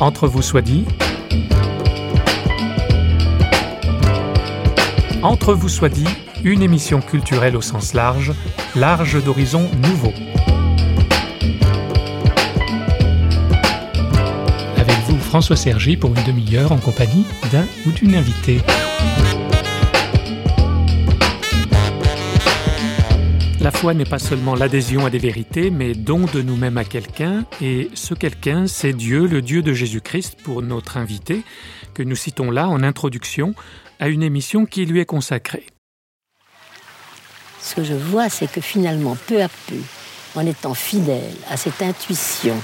Entre vous soit dit. Entre vous soit dit, une émission culturelle au sens large, large d'horizons nouveaux. Avec vous, François Sergi, pour une demi-heure en compagnie d'un ou d'une invitée. La foi n'est pas seulement l'adhésion à des vérités, mais don de nous-mêmes à quelqu'un, et ce quelqu'un, c'est Dieu, le Dieu de Jésus-Christ, pour notre invité, que nous citons là en introduction à une émission qui lui est consacrée. Ce que je vois, c'est que finalement, peu à peu, en étant fidèle à cette intuition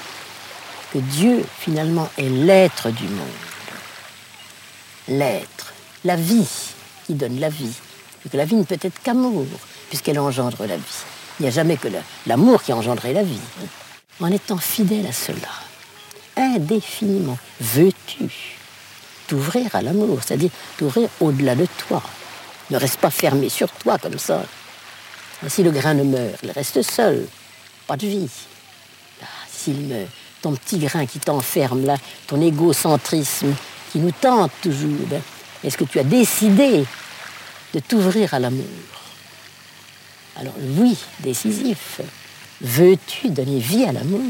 que Dieu, finalement, est l'être du monde, l'être, la vie qui donne la vie, que la vie ne peut être qu'amour, puisqu'elle engendre la vie. Il n'y a jamais que l'amour qui engendrait la vie. En étant fidèle à cela, indéfiniment, veux-tu t'ouvrir à l'amour, c'est-à-dire t'ouvrir au-delà de toi? Ne reste pas fermé sur toi comme ça. Si le grain ne meurt, il reste seul, pas de vie. Ah, s'il meurt, ton petit grain qui t'enferme là, ton égocentrisme qui nous tente toujours, ben, est-ce que tu as décidé de t'ouvrir à l'amour alors oui, décisif. Veux-tu donner vie à l'amour?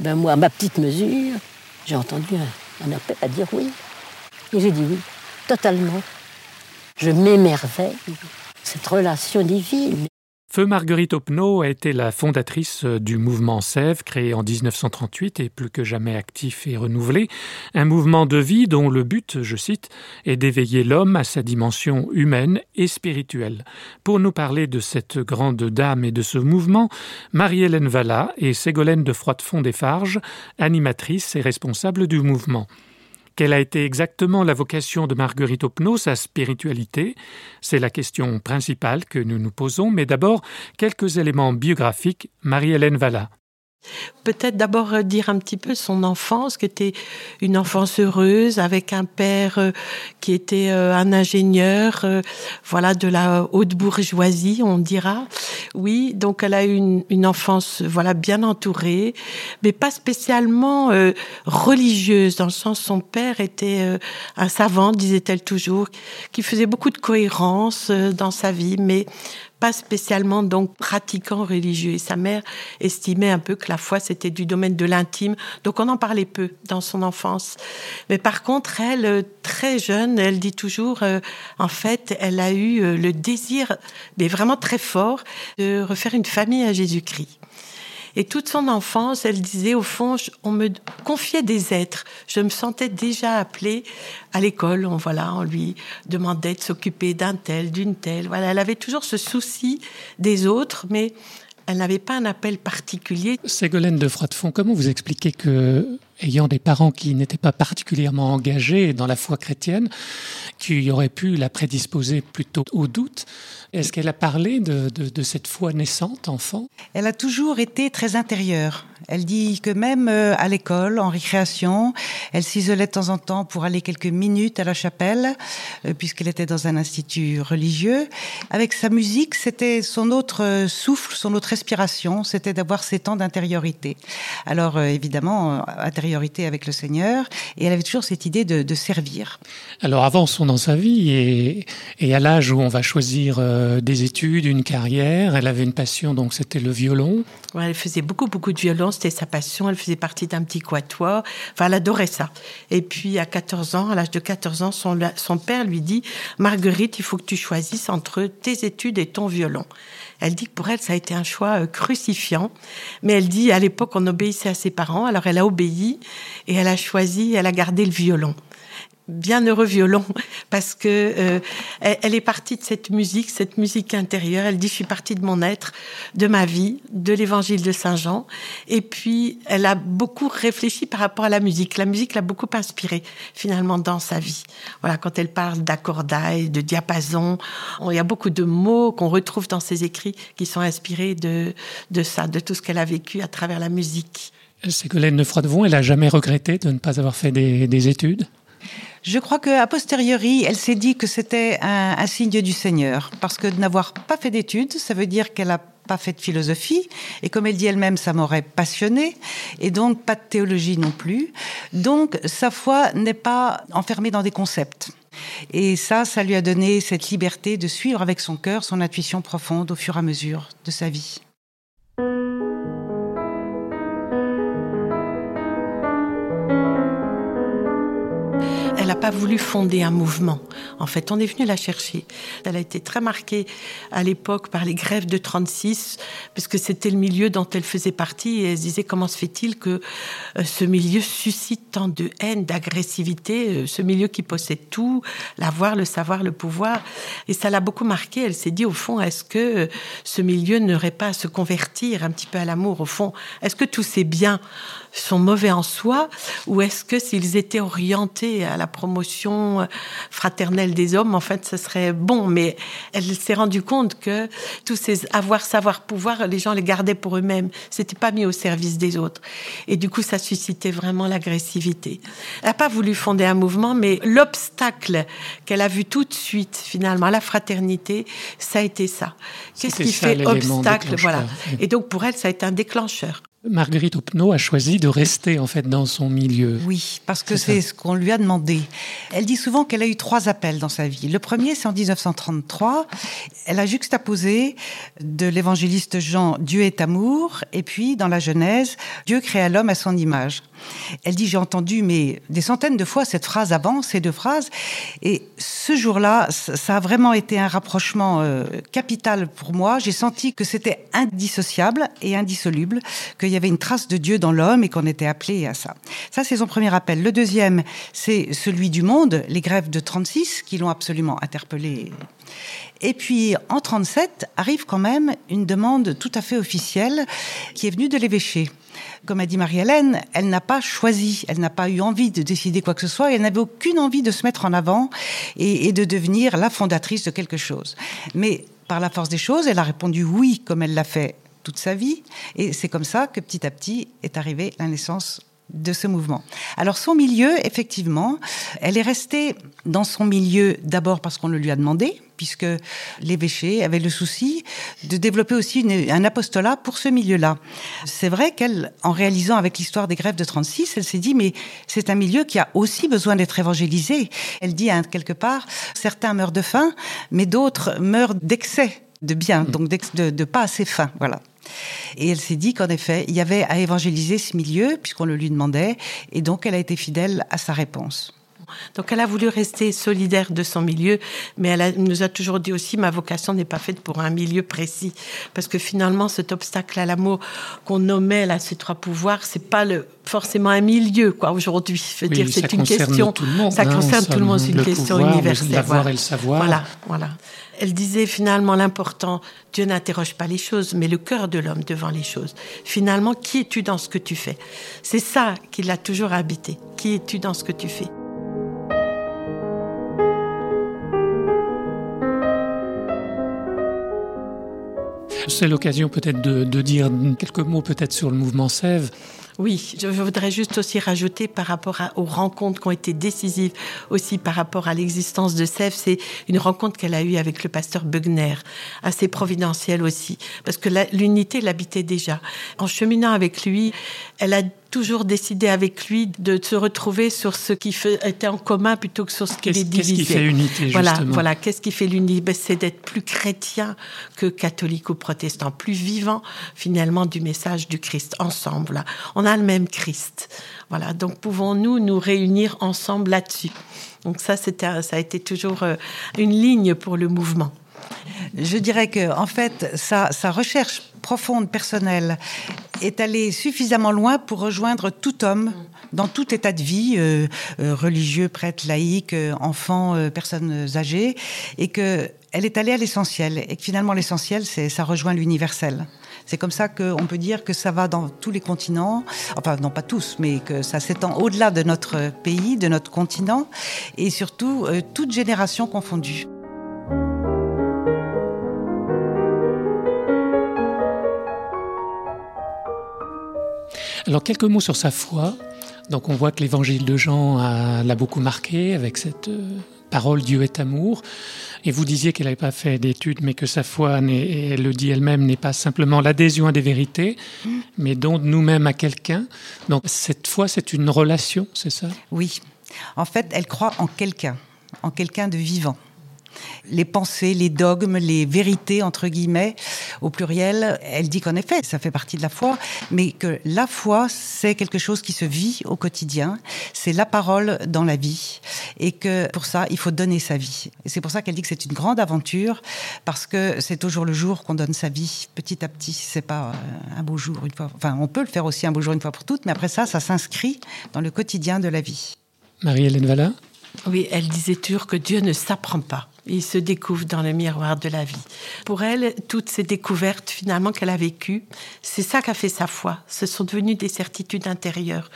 Ben moi, à ma petite mesure, j'ai entendu un, appel à dire oui. Et j'ai dit oui, totalement. Je m'émerveille. Cette relation divine. Feu Marguerite Opnaud a été la fondatrice du mouvement Sève, créé en 1938 et plus que jamais actif et renouvelé, un mouvement de vie dont le but, je cite, est d'éveiller l'homme à sa dimension humaine et spirituelle. Pour nous parler de cette grande dame et de ce mouvement, Marie-Hélène Valla et Ségolène de Froidefond des Farges, animatrice et responsable du mouvement. Quelle a été exactement la vocation de Marguerite Opnaud, sa spiritualité? C'est la question principale que nous nous posons, mais d'abord quelques éléments biographiques. Marie-Hélène Valla. Peut-être d'abord euh, dire un petit peu son enfance, qui était une enfance heureuse avec un père euh, qui était euh, un ingénieur, voilà, de la haute bourgeoisie, on dira. Oui, donc elle a eu une, enfance, voilà, bien entourée, mais pas spécialement religieuse, dans le sens son père était un savant, disait-elle toujours, qui faisait beaucoup de cohérence dans sa vie, mais pas spécialement donc pratiquant religieux. Et sa mère estimait un peu que la foi c'était du domaine de l'intime, donc on en parlait peu dans son enfance. Mais par contre, elle, très jeune, elle dit toujours, euh, en fait, elle a eu euh, le désir, mais vraiment très fort, de refaire une famille à Jésus-Christ. Et toute son enfance, elle disait, au fond, on me confiait des êtres. Je me sentais déjà appelée à l'école. On, voilà, on lui demandait de s'occuper d'un tel, d'une telle. Voilà, elle avait toujours ce souci des autres, mais elle n'avait pas un appel particulier. Ségolène de Froidefond, comment vous expliquez que, ayant des parents qui n'étaient pas particulièrement engagés dans la foi chrétienne, qui auraient pu la prédisposer plutôt au doute, est-ce qu'elle a parlé de, cette foi naissante, enfant? Elle a toujours été très intérieure. Elle dit que même euh, à l'école, en récréation, elle s'isolait de temps en temps pour aller quelques minutes à la chapelle, euh, puisqu'elle était dans un institut religieux. Avec sa musique, c'était son autre euh, souffle, son autre respiration, c'était d'avoir ces temps d'intériorité. Alors évidemment, avec le Seigneur, et elle avait toujours cette idée de, de servir. Alors avançons dans sa vie, et, et à l'âge où on va choisir euh, des études, une carrière. Elle avait une passion, donc c'était le violon. elle faisait beaucoup, beaucoup de violon. C'était sa passion. Elle faisait partie d'un petit quatuor. Enfin, elle adorait ça. Et puis, à 14 ans, à l'âge de 14 ans, son, son père lui dit Marguerite, il faut que tu choisisses entre tes études et ton violon. Elle dit que pour elle, ça a été un choix euh, crucifiant. Mais elle dit, à l'époque, on obéissait à ses parents. Alors, elle a obéi et elle a choisi, elle a gardé le violon bienheureux violon parce que euh, elle, est partie de cette musique, cette musique intérieure. Elle dit je suis partie de mon être, de ma vie, de l'évangile de Saint Jean. Et puis elle a beaucoup réfléchi par rapport à la musique. La musique l'a beaucoup inspirée finalement dans sa vie. Voilà quand elle parle d'accordail, de diapason, il y a beaucoup de mots qu'on retrouve dans ses écrits qui sont inspirés de ça, de tout ce qu'elle a vécu à travers la musique. Ségolène de Froidevon, elle a jamais regretté de ne pas avoir fait des études? Je crois qu'à posteriori, elle s'est dit que c'était un, signe du Seigneur, parce que de n'avoir pas fait d'études, ça veut dire qu'elle a pas fait de philosophie, et comme elle dit elle-même, ça m'aurait passionné, et donc pas de théologie non plus. Donc sa foi n'est pas enfermée dans des concepts. Et ça, ça lui a donné cette liberté de suivre avec son cœur son intuition profonde au fur et à mesure de sa vie. N'a pas voulu fonder un mouvement. En fait, on est venu la chercher. Elle a été très marquée à l'époque par les grèves de 36, parce que c'était le milieu dont elle faisait partie. Et elle se disait comment se fait-il que euh, ce milieu suscite tant de haine, d'agressivité, euh, ce milieu qui possède tout, l'avoir, le savoir, le pouvoir? Et ça l'a beaucoup marquée. Elle s'est dit, au fond, est-ce que euh, ce milieu n'aurait pas à se convertir un petit peu à l'amour? Au fond, est-ce que tous ces biens sont mauvais en soi ou est-ce que s'ils étaient orientés à la promotion fraternelle des hommes, en fait, ce serait bon. Mais elle s'est rendue compte que tous ces avoir, savoir, pouvoir, les gens les gardaient pour eux-mêmes. C'était pas mis au service des autres. Et du coup, ça suscitait vraiment l'agressivité. Elle n'a pas voulu fonder un mouvement, mais l'obstacle qu'elle a vu tout de suite, finalement, à la fraternité, ça a été ça. Qu'est-ce qui fait obstacle? Voilà. Et donc, pour elle, ça a été un déclencheur. Marguerite Opnaud a choisi de rester en fait dans son milieu. Oui, parce que c'est ce qu'on lui a demandé. Elle dit souvent qu'elle a eu trois appels dans sa vie. Le premier, c'est en 1933. Elle a juxtaposé de l'évangéliste Jean Dieu est amour, et puis dans la Genèse, Dieu créa l'homme à son image. Elle dit j'ai entendu mais des centaines de fois cette phrase avant, ces deux phrases, et ce jour-là, ça a vraiment été un rapprochement euh, capital pour moi. J'ai senti que c'était indissociable et indissoluble, que y avait une trace de Dieu dans l'homme et qu'on était appelé à ça. Ça, c'est son premier appel. Le deuxième, c'est celui du monde, les grèves de 36, qui l'ont absolument interpellé. Et puis, en 37, arrive quand même une demande tout à fait officielle qui est venue de l'évêché. Comme a dit Marie-Hélène, elle n'a pas choisi, elle n'a pas eu envie de décider quoi que ce soit, elle n'avait aucune envie de se mettre en avant et de devenir la fondatrice de quelque chose. Mais par la force des choses, elle a répondu oui, comme elle l'a fait toute sa vie. Et c'est comme ça que petit à petit est arrivée la naissance de ce mouvement. Alors son milieu, effectivement, elle est restée dans son milieu d'abord parce qu'on le lui a demandé, puisque l'évêché avait le souci de développer aussi un apostolat pour ce milieu-là. C'est vrai qu'elle, en réalisant avec l'histoire des grèves de 36, elle s'est dit, mais c'est un milieu qui a aussi besoin d'être évangélisé. Elle dit hein, quelque part, certains meurent de faim, mais d'autres meurent d'excès de bien, donc de, de pas assez faim. Voilà. Et elle s'est dit qu'en effet, il y avait à évangéliser ce milieu, puisqu'on le lui demandait, et donc elle a été fidèle à sa réponse. Donc elle a voulu rester solidaire de son milieu, mais elle, nous a toujours dit aussi ma vocation n'est pas faite pour un milieu précis, parce que finalement cet obstacle à l'amour qu'on nommait là ces trois pouvoirs, c'est pas le, forcément un milieu quoi aujourd'hui. Je veux dire c'est une question, tout le monde, ça hein, concerne tout le monde, c'est une question pouvoir, universelle. L'avoir et le savoir. Voilà, voilà. Elle disait finalement l'important, Dieu n'interroge pas les choses, mais le cœur de l'homme devant les choses. Finalement, qui es-tu dans ce que tu fais? C'est ça qui l'a toujours habité. Qui es-tu dans ce que tu fais? C'est l'occasion peut-être de, dire quelques mots peut-être sur le mouvement Sève. Oui, je voudrais juste aussi rajouter par rapport aux rencontres qui ont été décisives aussi par rapport à l'existence de Sèvres, c'est une rencontre qu'elle a eue avec le pasteur Bugner, assez providentielle aussi, parce que l'unité l'habitait déjà. En cheminant avec lui, elle a toujours décidé avec lui de se retrouver sur ce qui fait, était en commun plutôt que sur ce qui les divisait. Qu'est-ce qui fait unité Voilà, justement. voilà. Qu'est-ce qui fait l'unité? Ben, C'est d'être plus chrétien que catholique ou protestant, plus vivant finalement du message du Christ ensemble. Là. On a le même Christ. Voilà. Donc pouvons-nous nous réunir ensemble là-dessus? Donc ça, c'était, ça a été toujours euh, une ligne pour le mouvement. Je dirais que, en fait, sa, recherche profonde, personnelle, est allée suffisamment loin pour rejoindre tout homme dans tout état de vie, euh, euh, religieux, prêtre, laïque, euh, enfant, personnes âgées, et que elle est allée à l'essentiel, et que finalement l'essentiel, c'est ça rejoint l'universel. C'est comme ça qu'on peut dire que ça va dans tous les continents, enfin non pas tous, mais que ça s'étend au-delà de notre pays, de notre continent, et surtout euh, toute génération confondue. Alors quelques mots sur sa foi. Donc on voit que l'évangile de Jean l'a beaucoup marqué avec cette euh, parole Dieu est amour. Et vous disiez qu'elle n'avait pas fait d'études, mais que sa foi, et elle le dit elle-même, n'est pas simplement l'adhésion à des vérités, mais don nous-mêmes à quelqu'un. Donc cette foi, c'est une relation, c'est ça? Oui. En fait, elle croit en quelqu'un, en quelqu'un de vivant les pensées, les dogmes, les vérités, entre guillemets, au pluriel. Elle dit qu'en effet, ça fait partie de la foi, mais que la foi, c'est quelque chose qui se vit au quotidien, c'est la parole dans la vie, et que pour ça, il faut donner sa vie. Et c'est pour ça qu'elle dit que c'est une grande aventure, parce que c'est au jour le jour qu'on donne sa vie, petit à petit. C'est pas euh, un beau jour une fois. Enfin, on peut le faire aussi un beau jour une fois pour toutes, mais après ça, ça s'inscrit dans le quotidien de la vie. Marie-Hélène Valla Oui, elle disait toujours que Dieu ne s'apprend pas. Il se découvre dans le miroir de la vie. Pour elle, toutes ces découvertes finalement qu'elle a vécues, c'est ça qu'a fait sa foi. Ce sont devenues des certitudes intérieures.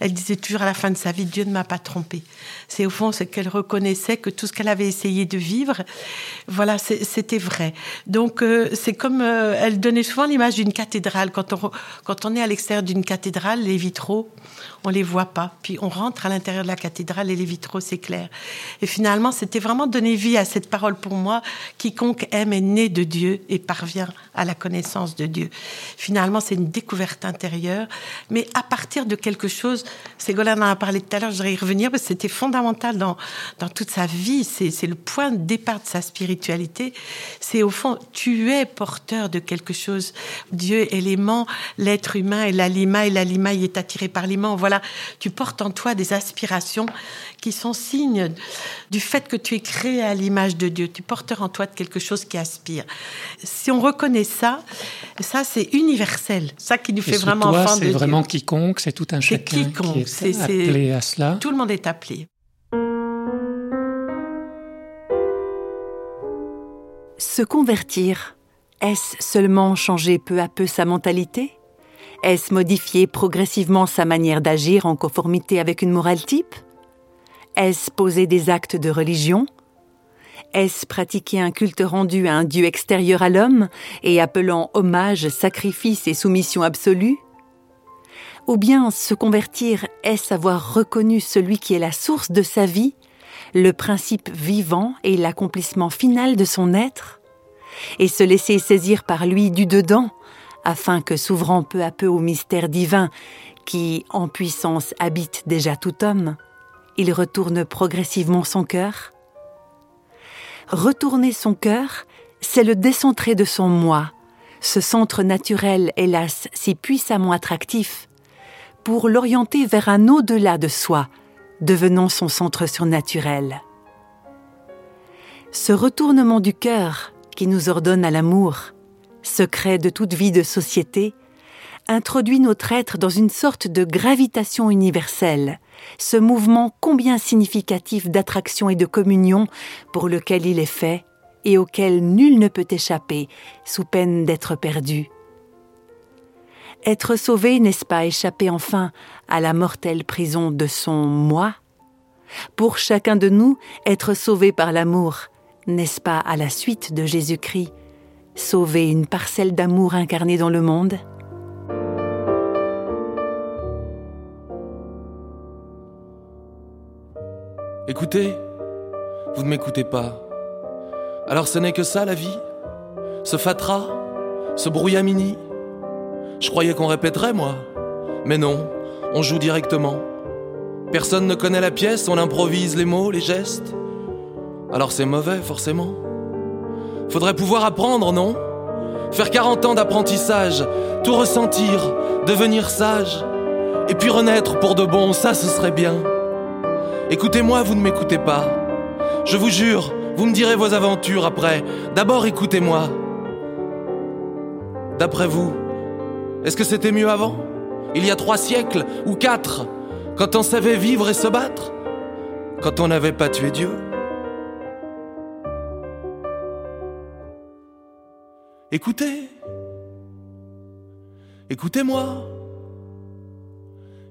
Elle disait toujours à la fin de sa vie, Dieu ne m'a pas trompée. C'est au fond ce qu'elle reconnaissait que tout ce qu'elle avait essayé de vivre, voilà, c'était vrai. Donc euh, c'est comme euh, elle donnait souvent l'image d'une cathédrale. Quand on, quand on est à l'extérieur d'une cathédrale, les vitraux, on les voit pas. Puis on rentre à l'intérieur de la cathédrale et les vitraux s'éclairent. Et finalement, c'était vraiment donner vie à cette parole pour moi. Quiconque aime est né de Dieu et parvient à la connaissance de Dieu. Finalement, c'est une découverte intérieure, mais à partir de quelque chose. Ségolène en a parlé tout à l'heure, je voudrais y revenir parce que c'était fondamental dans, dans toute sa vie. C'est le point de départ de sa spiritualité. C'est au fond, tu es porteur de quelque chose. Dieu est l'aimant, l'être humain est l'alima et l'alima est attiré par l'aimant voilà, tu portes en toi des aspirations qui sont signes du fait que tu es créé à l'image de Dieu. Tu portes en toi de quelque chose qui aspire. Si on reconnaît ça, ça c'est universel. Ça qui nous fait vraiment enfant de Dieu. C'est vraiment quiconque, c'est tout un chacun quiconque, qui est, appelé à cela. Tout le monde est appelé. Se convertir, est-ce seulement changer peu à peu sa mentalité? Est-ce modifier progressivement sa manière d'agir en conformité avec une morale type? Est-ce poser des actes de religion? Est-ce pratiquer un culte rendu à un Dieu extérieur à l'homme et appelant hommage, sacrifice et soumission absolue? Ou bien se convertir est-ce avoir reconnu celui qui est la source de sa vie, le principe vivant et l'accomplissement final de son être et se laisser saisir par lui du dedans? Afin que, s'ouvrant peu à peu au mystère divin qui, en puissance, habite déjà tout homme, il retourne progressivement son cœur Retourner son cœur, c'est le décentrer de son moi, ce centre naturel, hélas, si puissamment attractif, pour l'orienter vers un au-delà de soi, devenant son centre surnaturel. Ce retournement du cœur qui nous ordonne à l'amour, secret de toute vie de société, introduit notre être dans une sorte de gravitation universelle, ce mouvement combien significatif d'attraction et de communion pour lequel il est fait et auquel nul ne peut échapper sous peine d'être perdu. Être sauvé, n'est-ce pas échapper enfin à la mortelle prison de son moi? Pour chacun de nous, être sauvé par l'amour, n'est-ce pas à la suite de Jésus-Christ? Sauver une parcelle d'amour incarnée dans le monde Écoutez, vous ne m'écoutez pas. Alors ce n'est que ça la vie? Ce fatras Ce brouillamini? Je croyais qu'on répéterait, moi. Mais non, on joue directement. Personne ne connaît la pièce, on improvise les mots, les gestes. Alors c'est mauvais, forcément. Faudrait pouvoir apprendre, non? Faire 40 ans d'apprentissage, tout ressentir, devenir sage, et puis renaître pour de bon, ça ce serait bien. Écoutez-moi, vous ne m'écoutez pas. Je vous jure, vous me direz vos aventures après. D'abord écoutez-moi. D'après vous, est-ce que c'était mieux avant? Il y a trois siècles ou quatre, quand on savait vivre et se battre? Quand on n'avait pas tué Dieu? Écoutez. Écoutez-moi.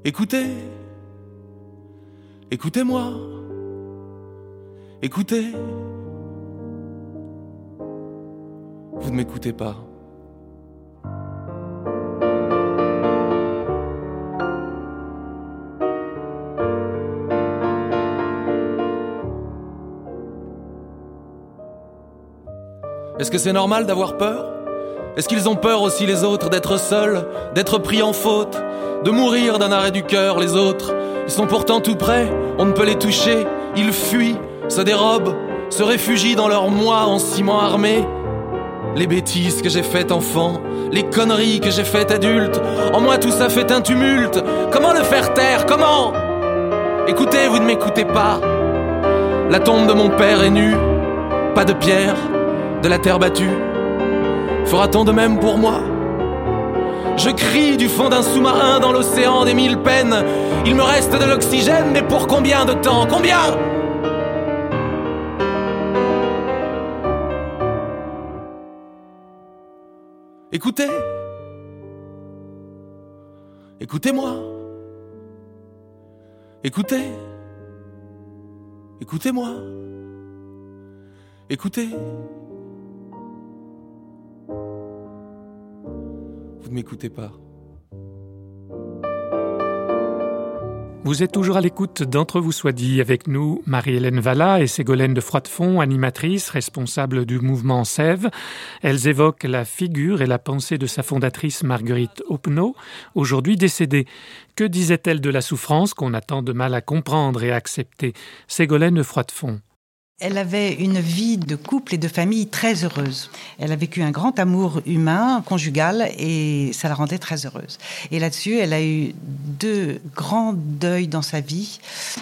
Écoutez. Écoutez-moi. Écoutez. Vous ne m'écoutez pas. Est-ce que c'est normal d'avoir peur? Est-ce qu'ils ont peur aussi les autres d'être seuls, d'être pris en faute, de mourir d'un arrêt du cœur les autres? Ils sont pourtant tout près, on ne peut les toucher, ils fuient, se dérobent, se réfugient dans leur moi en ciment armé. Les bêtises que j'ai faites enfant, les conneries que j'ai faites adulte, en moi tout ça fait un tumulte. Comment le faire taire? Comment? Écoutez, vous ne m'écoutez pas. La tombe de mon père est nue, pas de pierre, de la terre battue. Fera-t-on de même pour moi. Je crie du fond d'un sous-marin dans l'océan des mille peines. Il me reste de l'oxygène, mais pour combien de temps? Combien? Écoutez. Écoutez-moi. Écoutez. Écoutez-moi. Écoutez Vous ne m'écoutez pas. Vous êtes toujours à l'écoute d'Entre vous soit dit avec nous, Marie-Hélène Valla et Ségolène de Froidefond, animatrices, responsables du mouvement Sève. Elles évoquent la figure et la pensée de sa fondatrice Marguerite Opnaud, aujourd'hui décédée. Que disait-elle de la souffrance qu'on a tant de mal à comprendre et à accepter? Ségolène de Froidefond. Elle avait une vie de couple et de famille très heureuse. Elle a vécu un grand amour humain, conjugal, et ça la rendait très heureuse. Et là-dessus, elle a eu deux grands deuils dans sa vie.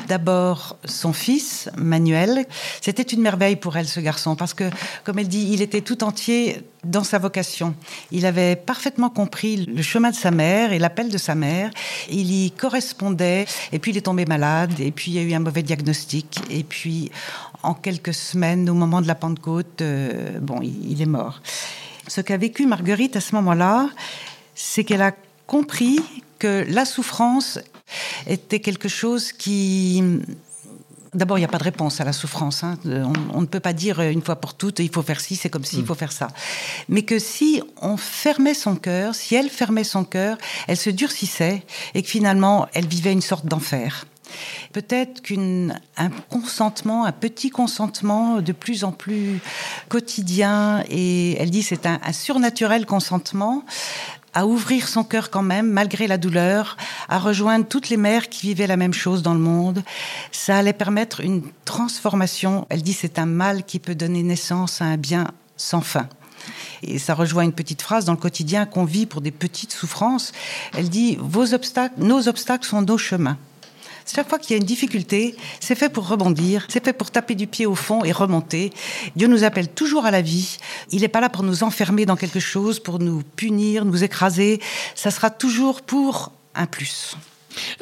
D'abord, son fils, Manuel. C'était une merveille pour elle, ce garçon, parce que, comme elle dit, il était tout entier dans sa vocation. Il avait parfaitement compris le chemin de sa mère et l'appel de sa mère. Il y correspondait. Et puis, il est tombé malade. Et puis, il y a eu un mauvais diagnostic. Et puis, en quelques semaines, au moment de la Pentecôte, euh, bon, il, il est mort. Ce qu'a vécu Marguerite à ce moment-là, c'est qu'elle a compris que la souffrance était quelque chose qui D'abord, il n'y a pas de réponse à la souffrance. Hein. On, on, ne peut pas dire une fois pour toutes, il faut faire ci, c'est comme ci, il Mm. faut faire ça. Mais que si on fermait son cœur, si elle fermait son cœur, elle se durcissait et que finalement, elle vivait une sorte d'enfer. Peut-être qu'un consentement, un petit consentement de plus en plus quotidien, et elle dit c'est un, surnaturel consentement, à ouvrir son cœur quand même, malgré la douleur, à rejoindre toutes les mères qui vivaient la même chose dans le monde. Ça allait permettre une transformation. Elle dit c'est un mal qui peut donner naissance à un bien sans fin. Et ça rejoint une petite phrase dans le quotidien qu'on vit pour des petites souffrances. Elle dit vos obstacles, nos obstacles sont nos chemins. Chaque fois qu'il y a une difficulté, c'est fait pour rebondir, c'est fait pour taper du pied au fond et remonter. Dieu nous appelle toujours à la vie. Il n'est pas là pour nous enfermer dans quelque chose, pour nous punir, nous écraser. Ça sera toujours pour un plus.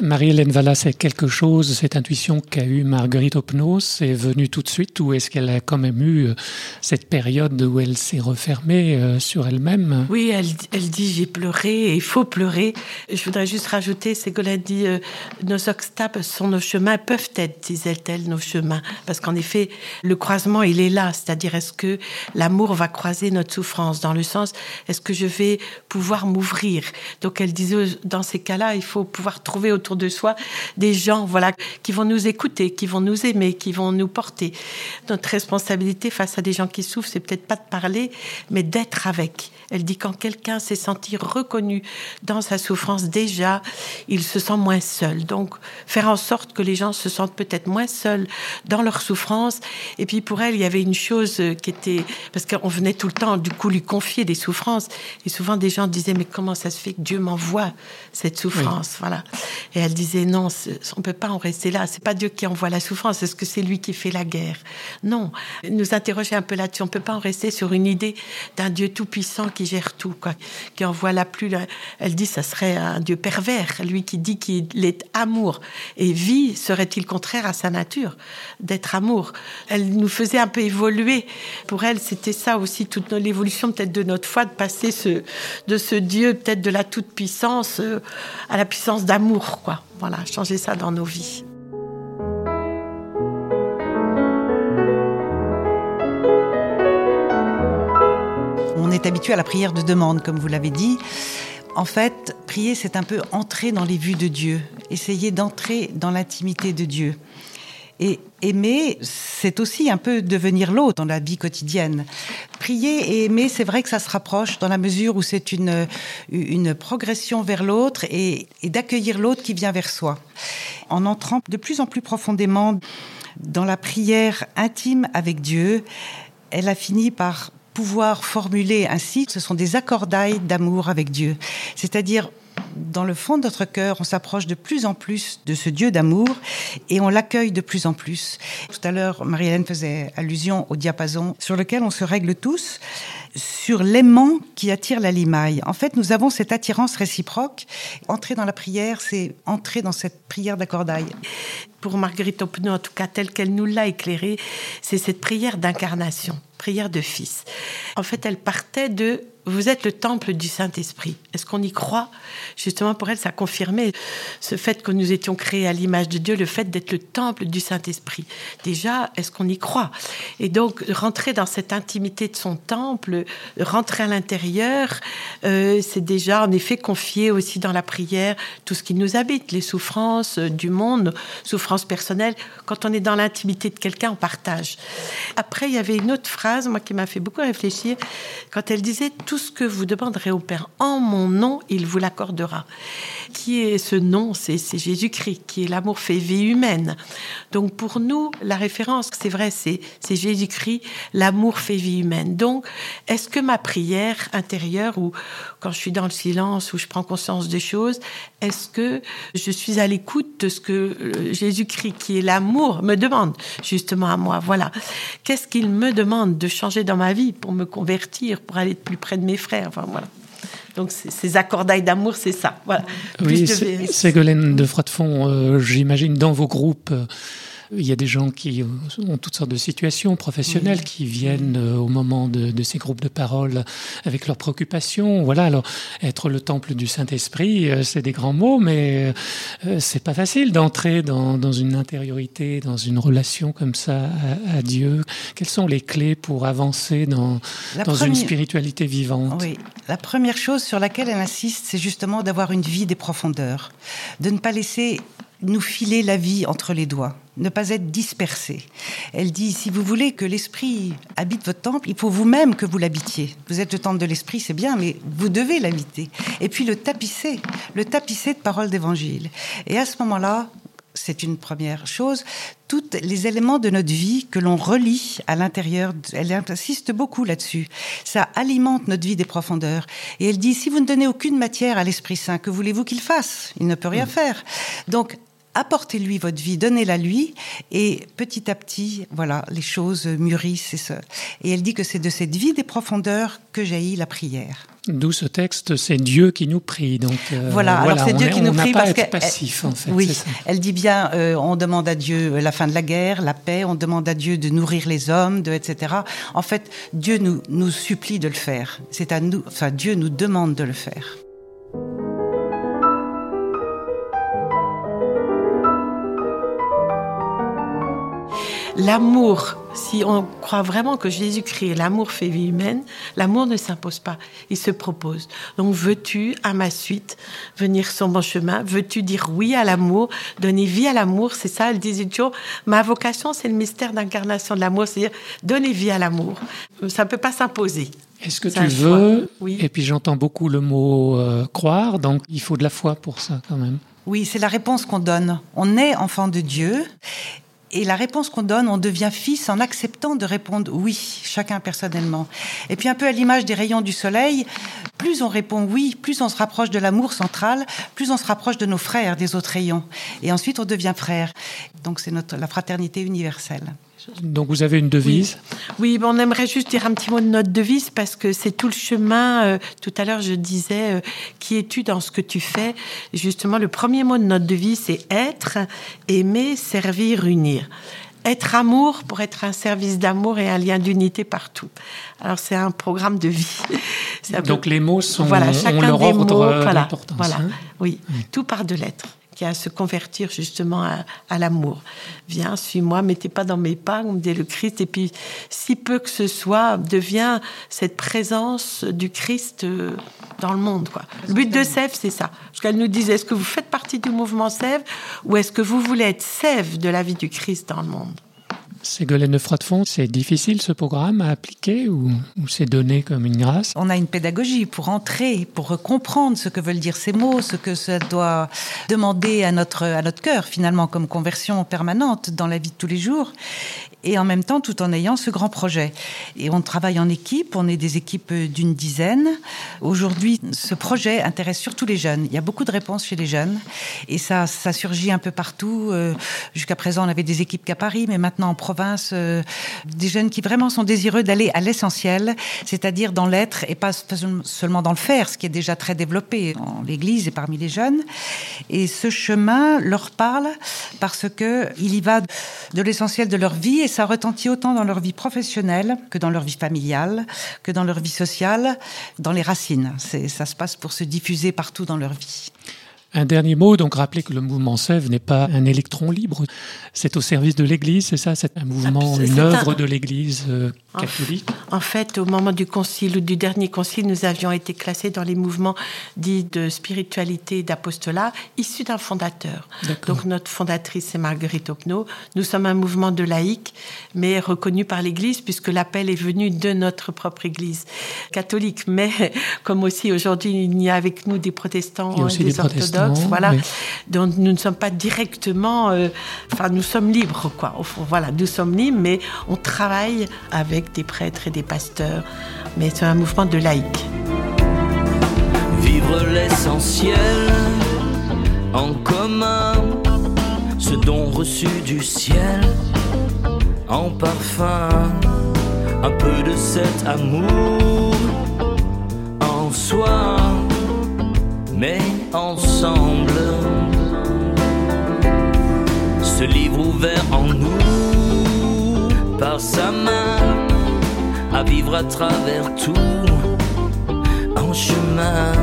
Marie-Hélène Valla, c'est quelque chose, cette intuition qu'a eue Marguerite Opnos, c'est venu tout de suite ou est-ce qu'elle a quand même eu euh, cette période où elle s'est refermée euh, sur elle-même? Oui, elle, elle dit j'ai pleuré et il faut pleurer. Je voudrais juste rajouter, Ségolène dit euh, nos obstacles sont nos chemins, peuvent être, disait-elle, nos chemins. Parce qu'en effet, le croisement, il est là. C'est-à-dire, est-ce que l'amour va croiser notre souffrance? Dans le sens, est-ce que je vais pouvoir m'ouvrir? Donc elle disait, dans ces cas-là, il faut pouvoir trouver autour de soi des gens voilà, qui vont nous écouter, qui vont nous aimer, qui vont nous porter. Notre responsabilité face à des gens qui souffrent, c'est peut-être pas de parler, mais d'être avec. Elle dit quand quelqu'un s'est senti reconnu dans sa souffrance, déjà, il se sent moins seul. Donc, faire en sorte que les gens se sentent peut-être moins seuls dans leur souffrance. Et puis, pour elle, il y avait une chose qui était... Parce qu'on venait tout le temps, du coup, lui confier des souffrances. Et souvent, des gens disaient, mais comment ça se fait que Dieu m'envoie cette souffrance? Oui. Voilà. Et elle disait, non, on peut pas en rester là. C'est pas Dieu qui envoie la souffrance. Est-ce que c'est lui qui fait la guerre? Non. Nous interroger un peu là-dessus. On peut pas en rester sur une idée d'un Dieu tout-puissant qui gère tout, quoi, qui envoie la pluie. Elle dit, ça serait un Dieu pervers, lui qui dit qu'il est amour. Et vie serait-il contraire à sa nature d'être amour? Elle nous faisait un peu évoluer. Pour elle, c'était ça aussi, toute l'évolution peut-être de notre foi, de passer de ce Dieu peut-être de la toute-puissance euh, à la puissance d'amour, quoi. Voilà, changer ça dans nos vies. Est habitué à la prière de demande, comme vous l'avez dit. En fait, prier, c'est un peu entrer dans les vues de Dieu, essayer d'entrer dans l'intimité de Dieu. Et aimer, c'est aussi un peu devenir l'autre dans la vie quotidienne. prier et aimer, c'est vrai que ça se rapproche dans la mesure où c'est une, une progression vers l'autre et, et d'accueillir l'autre qui vient vers soi. En entrant de plus en plus profondément dans la prière intime avec Dieu, elle a fini par pouvoir formuler ainsi, ce sont des accordailles d'amour avec Dieu. C'est-à-dire, dans le fond de notre cœur, on s'approche de plus en plus de ce Dieu d'amour et on l'accueille de plus en plus. Tout à l'heure, Marie-Hélène faisait allusion au diapason sur lequel on se règle tous, sur l'aimant qui attire la limaille. En fait, nous avons cette attirance réciproque. Entrer dans la prière, c'est entrer dans cette prière d'accordaille. Pour Marguerite Oppenau, en tout cas telle qu'elle nous l'a éclairée, c'est cette prière d'incarnation, prière de fils. En fait, elle partait de vous êtes le temple du Saint-Esprit. Est-ce qu'on y croit? Justement, pour elle, ça confirmait ce fait que nous étions créés à l'image de Dieu, le fait d'être le temple du Saint-Esprit. Déjà, est-ce qu'on y croit? Et donc, rentrer dans cette intimité de son temple, rentrer à l'intérieur, euh, c'est déjà, en effet, confier aussi dans la prière tout ce qui nous habite, les souffrances du monde, souffrances personnelles. Quand on est dans l'intimité de quelqu'un, on partage. Après, il y avait une autre phrase, moi, qui m'a fait beaucoup réfléchir, quand elle disait tout ce que vous demanderez au Père en mon nom, il vous l'accordera. Qui est ce nom? C'est Jésus-Christ, qui est l'amour fait vie humaine. Donc pour nous, la référence, c'est vrai, c'est Jésus-Christ, l'amour fait vie humaine. Donc, est-ce que ma prière intérieure, ou quand je suis dans le silence, où je prends conscience des choses, est-ce que je suis à l'écoute de ce que euh, Jésus-Christ, qui est l'amour, me demande justement à moi? Voilà. Qu'est-ce qu'il me demande de changer dans ma vie pour me convertir, pour aller plus près de mes frères? Enfin, voilà. Donc ces accordailles d'amour, c'est ça. Voilà. Oui, Ségolène de Froidefond, euh, j'imagine dans vos groupes. Il y a des gens qui ont toutes sortes de situations professionnelles qui viennent euh, au moment de, ces groupes de parole avec leurs préoccupations. Voilà, alors être le temple du Saint-Esprit, euh, c'est des grands mots, mais euh, c'est pas facile d'entrer dans, une intériorité, dans une relation comme ça à, Dieu. Quelles sont les clés pour avancer dans, dans une spiritualité vivante? Oui, la première chose sur laquelle elle insiste, c'est justement d'avoir une vie des profondeurs, de ne pas laisser nous filer la vie entre les doigts, ne pas être dispersé. Elle dit, si vous voulez que l'esprit habite votre temple, il faut vous-même que vous l'habitiez. Vous êtes le temple de l'esprit, c'est bien, mais vous devez l'habiter. Et puis le tapisser, le tapisser de paroles d'évangile. Et à ce moment-là, c'est une première chose. Tous les éléments de notre vie que l'on relie à l'intérieur, elle insiste beaucoup là-dessus. Ça alimente notre vie des profondeurs. Et elle dit, si vous ne donnez aucune matière à l'Esprit Saint, que voulez-vous qu'il fasse? Il ne peut rien mm. faire. Donc, apportez-lui votre vie, donnez-la lui, et petit à petit, voilà, les choses mûrissent. Et, ce. et elle dit que c'est de cette vie des profondeurs que jaillit la prière. D'où ce texte, c'est Dieu qui nous prie. Donc euh, voilà, alors c'est Dieu qui nous prie parce qu'elle passif en fait. Oui, elle dit bien, euh, on demande à Dieu la fin de la guerre, la paix, on demande à Dieu de nourrir les hommes, de etc. En fait, Dieu nous nous supplie de le faire. C'est à nous, enfin Dieu nous demande de le faire. L'amour, si on croit vraiment que Jésus-Christ l'amour fait vie humaine, l'amour ne s'impose pas, il se propose. Donc veux-tu, à ma suite, venir sur mon chemin? Veux-tu dire oui à l'amour, donner vie à l'amour? C'est ça, elle disait toujours, ma vocation, c'est le mystère d'incarnation de l'amour, c'est-à-dire donner vie à l'amour. Ça ne peut pas s'imposer. Est-ce que tu veux? Oui. Et puis j'entends beaucoup le mot euh, croire, donc il faut de la foi pour ça quand même. Oui, c'est la réponse qu'on donne. On est enfant de Dieu et la réponse qu'on donne, on devient fils en acceptant de répondre oui, chacun personnellement. Et puis un peu à l'image des rayons du soleil, plus on répond oui, plus on se rapproche de l'amour central, plus on se rapproche de nos frères des autres rayons. Et ensuite on devient frère. Donc c'est notre la fraternité universelle. Donc vous avez une devise? Oui, on aimerait juste dire un petit mot de notre devise parce que c'est tout le chemin. Euh, tout à l'heure, je disais, euh, qui es-tu dans ce que tu fais? Justement, le premier mot de notre devise, c'est être, aimer, servir, unir. Être amour pour être un service d'amour et un lien d'unité partout. Alors c'est un programme de vie. Donc les mots sont voilà, chacun leur des ordre mots, voilà, voilà, hein oui, tout part de l'être qui a à se convertir justement à, l'amour. Viens, suis-moi, mettez pas dans mes pas, me dit le Christ. Et puis, si peu que ce soit, devient cette présence du Christ euh, dans le monde. Quoi. Le but de Sève, c'est ça. Parce qu'elle nous disait, est-ce que vous faites partie du mouvement Sève ou est-ce que vous voulez être Sève de la vie du Christ dans le monde? Ségolène de Froidefond, c'est difficile ce programme à appliquer ou, c'est donné comme une grâce? On a une pédagogie pour entrer, pour comprendre ce que veulent dire ces mots, ce que ça doit demander à notre, à notre cœur finalement comme conversion permanente dans la vie de tous les jours et en même temps tout en ayant ce grand projet. Et on travaille en équipe, on est des équipes d'une dizaine. Aujourd'hui, ce projet intéresse surtout les jeunes. Il y a beaucoup de réponses chez les jeunes et ça, ça surgit un peu partout. Euh, jusqu'à présent, on avait des équipes qu'à Paris, mais maintenant en province, euh, des jeunes qui vraiment sont désireux d'aller à l'essentiel, c'est-à-dire dans l'être et pas seulement dans le faire, ce qui est déjà très développé en l'Église et parmi les jeunes. Et ce chemin leur parle parce que il y va de l'essentiel de leur vie ça retentit autant dans leur vie professionnelle que dans leur vie familiale, que dans leur vie sociale, dans les racines. Ça se passe pour se diffuser partout dans leur vie. Un dernier mot, donc rappeler que le mouvement Sève n'est pas un électron libre, c'est au service de l'Église, c'est ça? C'est un mouvement, une œuvre de l'Église euh, catholique en, fait, au moment du concile ou du dernier concile, nous avions été classés dans les mouvements dits de spiritualité et d'apostolat, issus d'un fondateur. Donc notre fondatrice, c'est Marguerite Opno. Nous sommes un mouvement de laïcs, mais reconnu par l'Église, puisque l'appel est venu de notre propre Église catholique. Mais comme aussi aujourd'hui, il y a avec nous des protestants, et des, orthodoxes voilà. Donc nous ne sommes pas directement, euh, enfin nous sommes libres, quoi. Au fond, voilà, nous sommes libres, mais on travaille avec des prêtres et des pasteurs. Mais c'est un mouvement de laïcs. Vivre l'essentiel en commun, ce don reçu du ciel en parfum, un peu de cet amour en soi mais ensemble. Ce livre ouvert en nous par sa main, à vivre à travers tout, en chemin,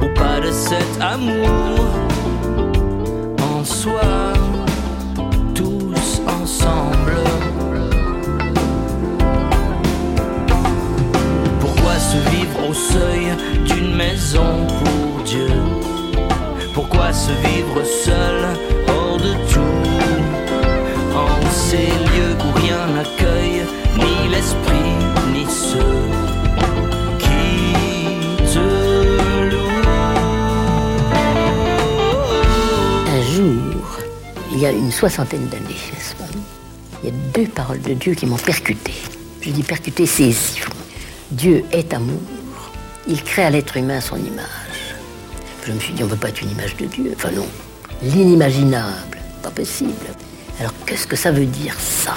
au pas de cet amour en soi, tous ensemble. Pourquoi se vivre au seuil d'une maison pour Dieu? Pourquoi se vivre seul hors de tout? En ces lieux où rien n'accueille ni qui. Un jour, il y a une soixantaine d'années, Il y a deux paroles de Dieu qui m'ont percuté. Je dis percuté, saisi. Dieu est amour. Il crée à l'être humain son image. Je me suis dit, on ne peut pas être une image de Dieu. Enfin non, l'inimaginable, pas possible. Alors qu'est-ce que ça veut dire ça?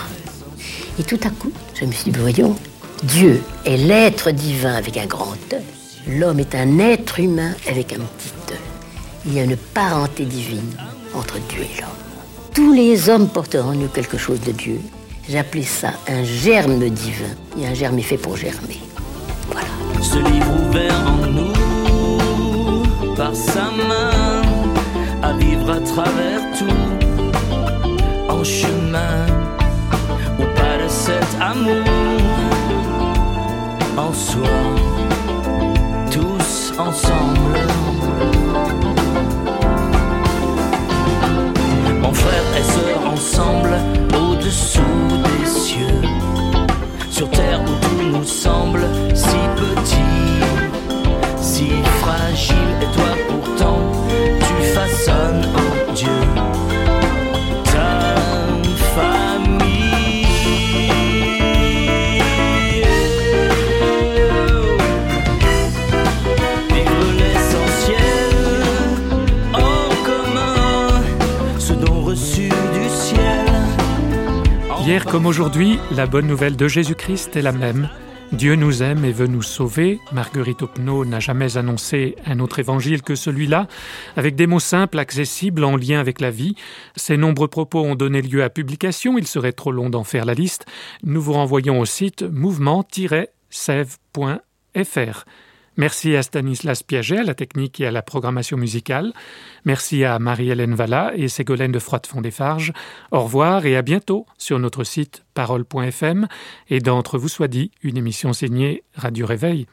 Et tout à coup, je me suis dit, voyons, Dieu est l'être divin avec un grand E. L'homme est un être humain avec un petit E. Il y a une parenté divine entre Dieu et l'homme. Tous les hommes porteront en eux quelque chose de Dieu. J'appelais ça un germe divin. Et un germe est fait pour germer. Voilà. Ce livre ouvert en nous par sa main à vivre à travers tout en chemin ensemble. Mon frère et sœur ensemble au-dessous des cieux Hier comme aujourd'hui, la bonne nouvelle de Jésus-Christ est la même. Dieu nous aime et veut nous sauver. Marguerite Opnaud n'a jamais annoncé un autre évangile que celui-là, avec des mots simples, accessibles, en lien avec la vie. Ces nombreux propos ont donné lieu à publication, il serait trop long d'en faire la liste. Nous vous renvoyons au site mouvement-sève.fr. Merci à Stanislas Piaget, à la technique et à la programmation musicale. Merci à Marie-Hélène Valla et Ségolène de Froidefond des Farges. Au revoir et à bientôt sur notre site parole.fm et d'entre vous soit dit une émission signée Radio Réveil.